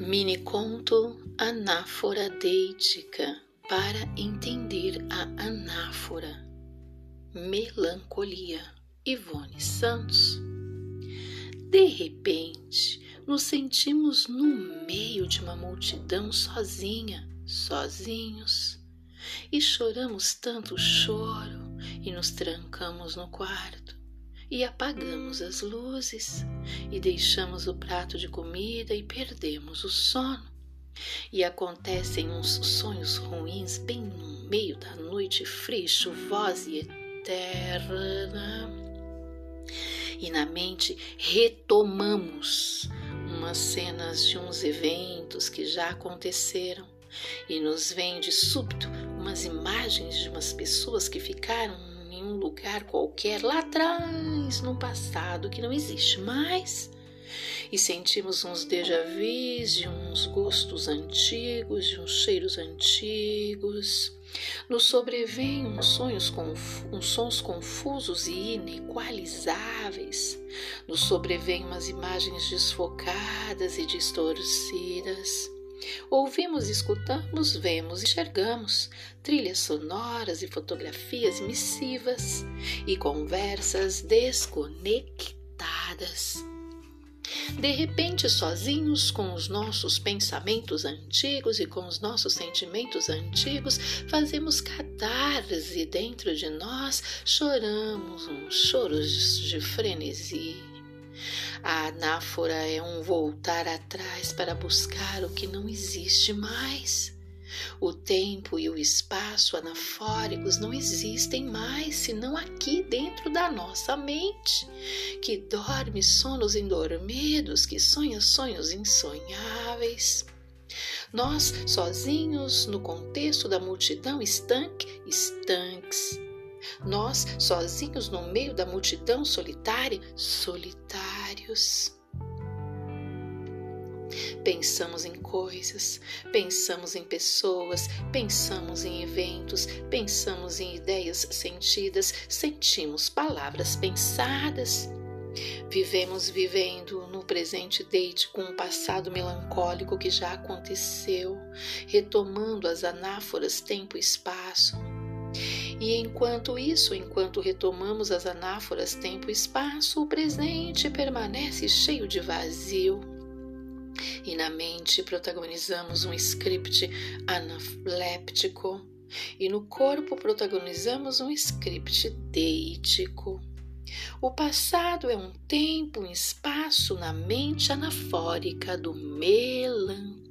Mini conto Anáfora Deítica para entender a anáfora. Melancolia. Ivone Santos. De repente, nos sentimos no meio de uma multidão sozinha, sozinhos, e choramos tanto choro e nos trancamos no quarto e apagamos as luzes e deixamos o prato de comida e perdemos o sono. E acontecem uns sonhos ruins bem no meio da noite fria, chuvosa e eterna. E na mente retomamos umas cenas de uns eventos que já aconteceram e nos vem de súbito umas imagens de umas pessoas que ficaram em um lugar qualquer lá atrás, num passado que não existe mais. E sentimos uns déjà vus de uns gostos antigos, de uns cheiros antigos. Nos sobrevêm uns sonhos, uns sons confusos e inequalizáveis. Nos sobrevêm umas imagens desfocadas e distorcidas. Ouvimos, escutamos, vemos, enxergamos trilhas sonoras e fotografias missivas e conversas desconectadas. De repente, sozinhos com os nossos pensamentos antigos e com os nossos sentimentos antigos, fazemos catarse dentro de nós, choramos uns choros de frenesi a anáfora é um voltar atrás para buscar o que não existe mais. O tempo e o espaço anafóricos não existem mais senão aqui dentro da nossa mente, que dorme sonos endormidos, que sonha sonhos insonháveis. Nós, sozinhos no contexto da multidão estanque, estanques, nós, sozinhos no meio da multidão solitária, solitários. Pensamos em coisas, pensamos em pessoas, pensamos em eventos, pensamos em ideias sentidas, sentimos palavras pensadas. Vivemos vivendo no presente date com um passado melancólico que já aconteceu, retomando as anáforas tempo e espaço e enquanto isso, enquanto retomamos as anáforas tempo e espaço, o presente permanece cheio de vazio. E na mente protagonizamos um script analéptico, e no corpo protagonizamos um script deítico. O passado é um tempo, um espaço na mente anafórica do melancólico.